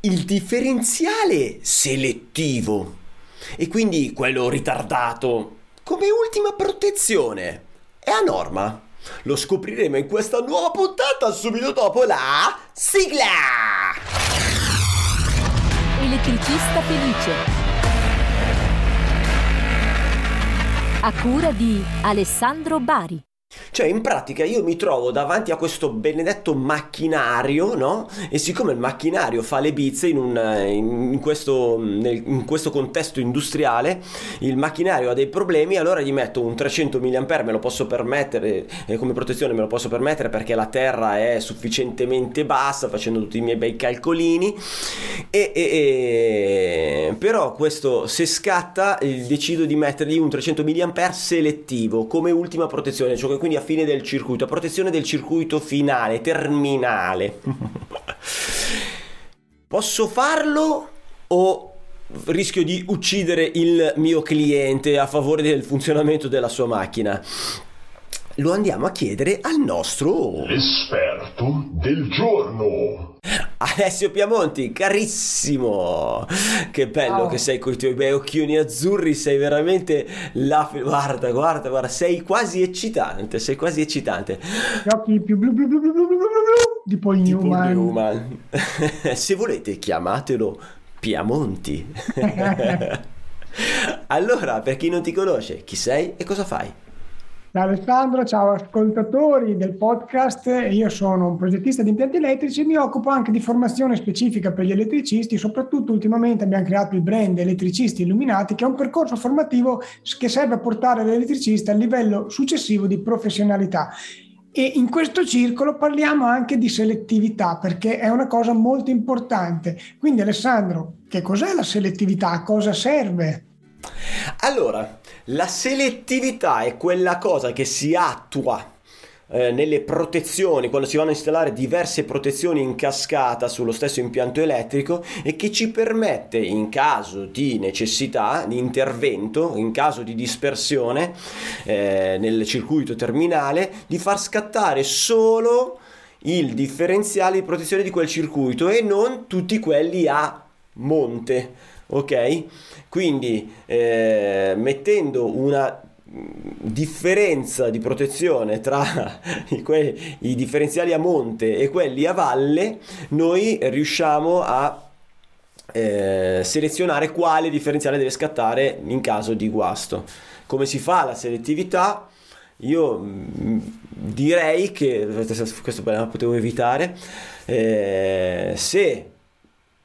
il differenziale selettivo e quindi quello ritardato come ultima protezione è a norma. Lo scopriremo in questa nuova puntata subito dopo la sigla! Elettricista felice. A cura di Alessandro Bari. Cioè, in pratica io mi trovo davanti a questo benedetto macchinario, no? E siccome il macchinario fa le bizze in, un, in, questo, nel, in questo, contesto industriale, il macchinario ha dei problemi, allora gli metto un 300 mAh, me lo posso permettere, eh, come protezione me lo posso permettere perché la terra è sufficientemente bassa, facendo tutti i miei bei calcolini, e, e, e... però questo se scatta decido di mettergli un 300 mAh selettivo come ultima protezione, cioè quindi a fine del circuito, a protezione del circuito finale, terminale. Posso farlo o rischio di uccidere il mio cliente a favore del funzionamento della sua macchina? Lo andiamo a chiedere al nostro esperto del giorno. Alessio Piamonti, carissimo! Che bello oh. che sei con i tuoi bei occhioni azzurri, sei veramente la... Guarda, guarda, guarda, sei quasi eccitante, sei quasi eccitante. Gli occhi più blu blu blu blu blu blu blu di Paul Newman. Newman. Se volete chiamatelo Piamonti. allora, per chi non ti conosce, chi sei e cosa fai? Ciao Alessandro, ciao ascoltatori del podcast. Io sono un progettista di impianti elettrici e mi occupo anche di formazione specifica per gli elettricisti. Soprattutto ultimamente abbiamo creato il brand Elettricisti Illuminati, che è un percorso formativo che serve a portare l'elettricista al livello successivo di professionalità. E in questo circolo parliamo anche di selettività perché è una cosa molto importante. Quindi Alessandro, che cos'è la selettività? A cosa serve? Allora, la selettività è quella cosa che si attua eh, nelle protezioni, quando si vanno a installare diverse protezioni in cascata sullo stesso impianto elettrico e che ci permette in caso di necessità di intervento, in caso di dispersione eh, nel circuito terminale, di far scattare solo il differenziale di protezione di quel circuito e non tutti quelli a monte ok? Quindi eh, mettendo una differenza di protezione tra i, que- i differenziali a monte e quelli a valle, noi riusciamo a eh, selezionare quale differenziale deve scattare in caso di guasto. Come si fa la selettività? Io mm, direi che questo potevo evitare. Eh, se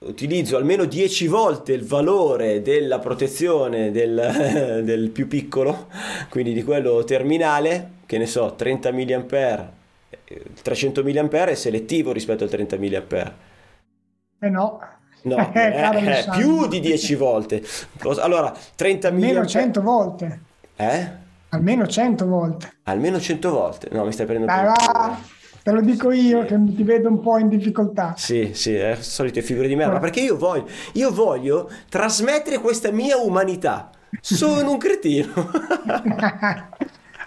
utilizzo almeno 10 volte il valore della protezione del, del, più piccolo, quindi di quello terminale, che ne so, 30 mA, 300 mA è selettivo rispetto al 30 mA. Eh no. No, eh, eh, più di 10 volte. Allora, 30 mA... Almeno 100 volte. Eh? Almeno 100 volte. Almeno 100 volte. No, mi stai prendendo... Va. Te lo dico io che ti vedo un po' in difficoltà. Sì, sì, è solite figure di merda. Perché io voglio, io voglio trasmettere questa mia umanità. Sono un cretino.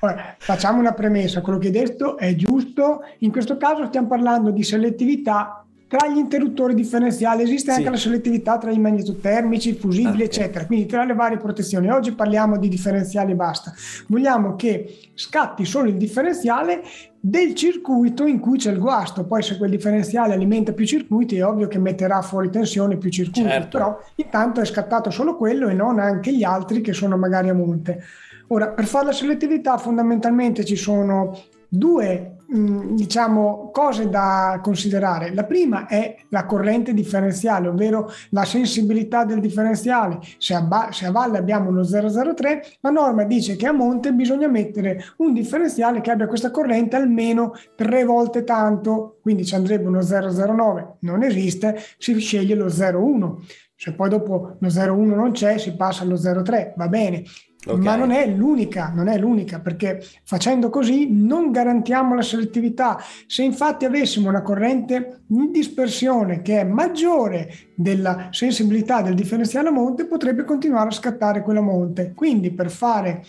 Ora, facciamo una premessa, quello che hai detto è giusto, in questo caso stiamo parlando di selettività tra gli interruttori differenziali esiste anche sì. la selettività tra i magnetotermici, i fusibili, okay. eccetera. Quindi tra le varie protezioni. Oggi parliamo di differenziali e basta. Vogliamo che scatti solo il differenziale del circuito in cui c'è il guasto. Poi se quel differenziale alimenta più circuiti è ovvio che metterà fuori tensione più circuiti, certo. però intanto è scattato solo quello e non anche gli altri che sono magari a monte. Ora, per fare la selettività fondamentalmente ci sono due Mm, diciamo, cose da considerare. La prima è la corrente differenziale, ovvero la sensibilità del differenziale. Se a, ba- se a valle abbiamo uno 003, la norma dice che a monte bisogna mettere un differenziale che abbia questa corrente almeno tre volte tanto, quindi ci andrebbe uno 009, non esiste, si sceglie lo 01. Se poi dopo lo 01 non c'è, si passa allo 03, va bene. Okay. Ma non è l'unica, non è l'unica, perché facendo così non garantiamo la selettività. Se infatti avessimo una corrente di dispersione che è maggiore della sensibilità del differenziale a monte, potrebbe continuare a scattare quella monte. Quindi per fare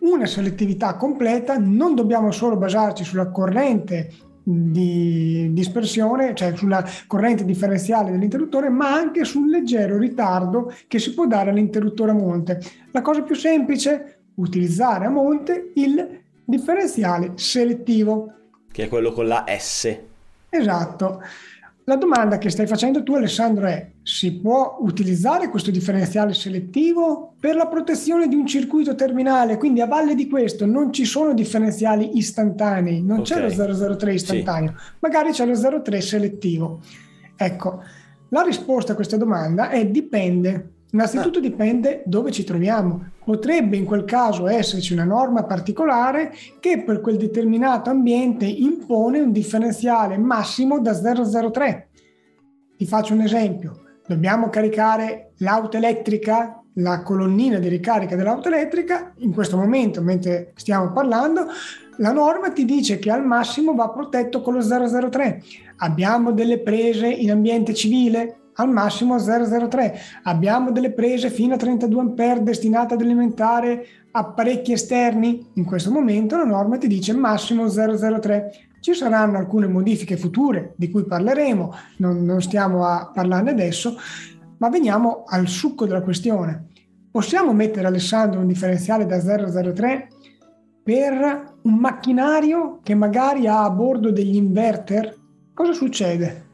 una selettività completa non dobbiamo solo basarci sulla corrente di dispersione, cioè sulla corrente differenziale dell'interruttore, ma anche sul leggero ritardo che si può dare all'interruttore a monte. La cosa più semplice, utilizzare a monte il differenziale selettivo. Che è quello con la S. Esatto. La domanda che stai facendo tu Alessandro è, si può utilizzare questo differenziale selettivo per la protezione di un circuito terminale? Quindi a valle di questo non ci sono differenziali istantanei, non okay. c'è lo 003 istantaneo, sì. magari c'è lo 03 selettivo. Ecco, la risposta a questa domanda è dipende. Innanzitutto ah. dipende dove ci troviamo. Potrebbe in quel caso esserci una norma particolare che per quel determinato ambiente impone un differenziale massimo da 003. Ti faccio un esempio. Dobbiamo caricare l'auto elettrica, la colonnina di ricarica dell'auto elettrica. In questo momento, mentre stiamo parlando, la norma ti dice che al massimo va protetto con lo 003. Abbiamo delle prese in ambiente civile, al massimo 003. Abbiamo delle prese fino a 32 A destinate ad alimentare apparecchi esterni. In questo momento la norma ti dice massimo 003. Ci saranno alcune modifiche future di cui parleremo, non, non stiamo a parlarne adesso, ma veniamo al succo della questione. Possiamo mettere Alessandro un differenziale da 003 per un macchinario che magari ha a bordo degli inverter? Cosa succede?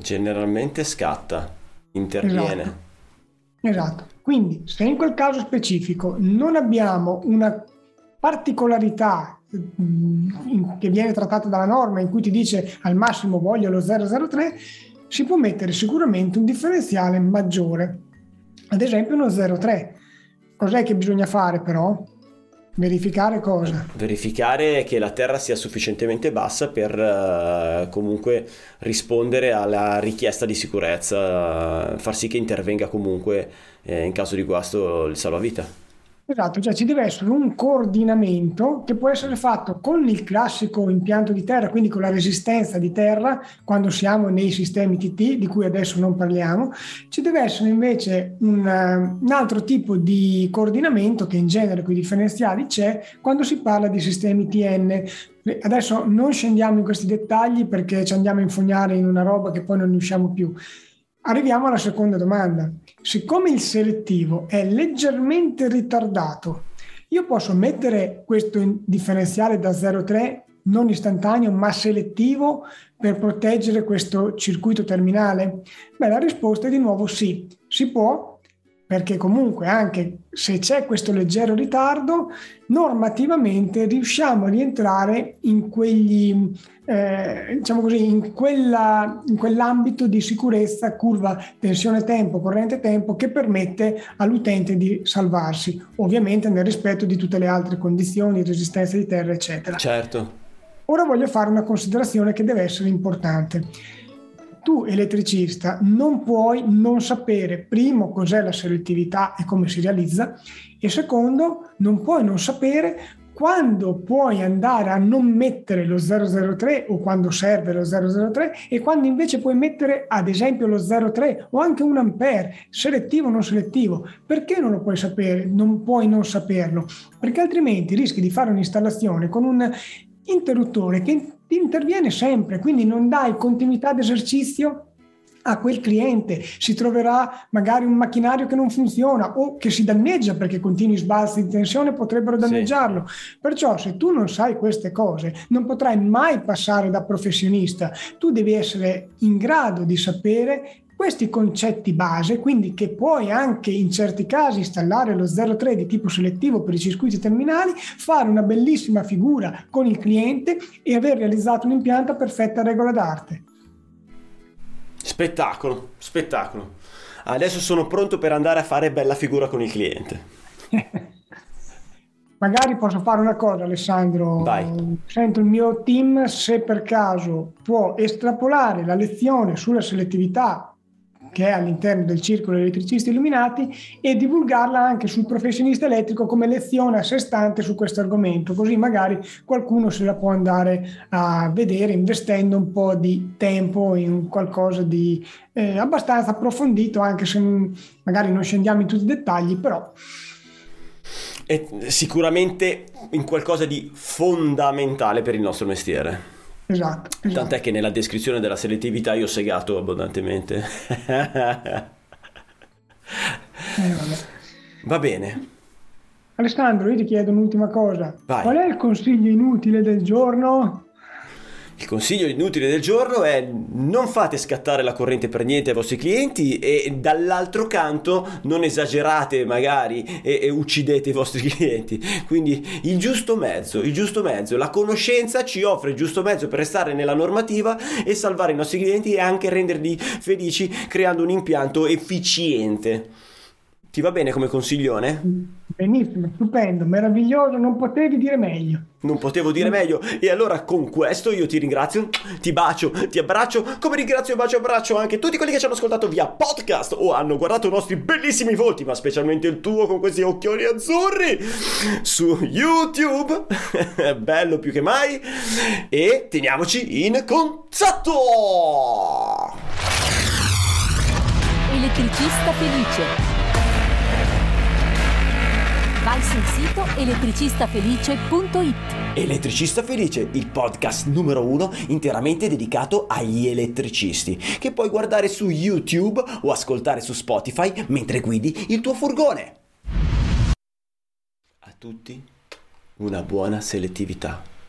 Generalmente scatta, interviene. Esatto. esatto. Quindi se in quel caso specifico non abbiamo una particolarità mm, che viene trattata dalla norma in cui ti dice al massimo voglio lo 003, si può mettere sicuramente un differenziale maggiore, ad esempio uno 0,3. Cos'è che bisogna fare però? Verificare cosa? Verificare che la terra sia sufficientemente bassa per uh, comunque rispondere alla richiesta di sicurezza, far sì che intervenga comunque eh, in caso di guasto il salvavita. Esatto, cioè ci deve essere un coordinamento che può essere fatto con il classico impianto di terra, quindi con la resistenza di terra quando siamo nei sistemi TT, di cui adesso non parliamo. Ci deve essere invece un, uh, un altro tipo di coordinamento che in genere con i differenziali c'è quando si parla di sistemi TN. Adesso non scendiamo in questi dettagli perché ci andiamo a infognare in una roba che poi non ne usciamo più. Arriviamo alla seconda domanda. Siccome il selettivo è leggermente ritardato, io posso mettere questo differenziale da 0,3 non istantaneo ma selettivo per proteggere questo circuito terminale? Beh, la risposta è di nuovo sì, si può perché comunque anche se c'è questo leggero ritardo, normativamente riusciamo a rientrare in quegli eh, diciamo così, in, quella, in, quell'ambito di sicurezza curva tensione-tempo, corrente-tempo che permette all'utente di salvarsi, ovviamente nel rispetto di tutte le altre condizioni, resistenza di terra, eccetera. Certo. Ora voglio fare una considerazione che deve essere importante. Tu, elettricista, non puoi non sapere, primo, cos'è la selettività e come si realizza, e secondo, non puoi non sapere quando puoi andare a non mettere lo 003 o quando serve lo 003 e quando invece puoi mettere ad esempio lo 03 o anche un ampere, selettivo o non selettivo. Perché non lo puoi sapere? Non puoi non saperlo? Perché altrimenti rischi di fare un'installazione con un interruttore che interviene sempre, quindi non dai continuità d'esercizio a quel cliente, si troverà magari un macchinario che non funziona o che si danneggia perché continui sbalzi di tensione potrebbero danneggiarlo. Sì. Perciò se tu non sai queste cose non potrai mai passare da professionista, tu devi essere in grado di sapere questi concetti base, quindi che puoi anche in certi casi installare lo 03 di tipo selettivo per i circuiti terminali, fare una bellissima figura con il cliente e aver realizzato un impianto a perfetta regola d'arte. Spettacolo, spettacolo. Adesso sono pronto per andare a fare bella figura con il cliente. Magari posso fare una cosa, Alessandro. Vai. Sento il mio team se per caso può estrapolare la lezione sulla selettività che è all'interno del circolo elettricisti illuminati e divulgarla anche sul professionista elettrico come lezione a sé stante su questo argomento, così magari qualcuno se la può andare a vedere investendo un po' di tempo in qualcosa di eh, abbastanza approfondito, anche se magari non scendiamo in tutti i dettagli, però... È sicuramente in qualcosa di fondamentale per il nostro mestiere. Esatto, esatto. Tant'è che nella descrizione della selettività io ho segato abbondantemente. Eh. Va bene. Alessandro, io ti chiedo un'ultima cosa. Vai. Qual è il consiglio inutile del giorno? Il consiglio inutile del giorno è non fate scattare la corrente per niente ai vostri clienti e dall'altro canto non esagerate magari e, e uccidete i vostri clienti. Quindi il giusto mezzo, il giusto mezzo, la conoscenza ci offre il giusto mezzo per restare nella normativa e salvare i nostri clienti e anche renderli felici creando un impianto efficiente. Ti va bene come consiglione? Benissimo, stupendo, meraviglioso, non potevi dire meglio. Non potevo dire meglio. E allora con questo io ti ringrazio, ti bacio, ti abbraccio, come ringrazio e bacio e abbraccio anche tutti quelli che ci hanno ascoltato via podcast o hanno guardato i nostri bellissimi volti, ma specialmente il tuo con questi occhioni azzurri su YouTube. Bello più che mai. E teniamoci in contatto. Elettricista felice. Sul sito elettricistafelice.it. Elettricista Felice, il podcast numero uno interamente dedicato agli elettricisti, che puoi guardare su YouTube o ascoltare su Spotify mentre guidi il tuo furgone. A tutti una buona selettività.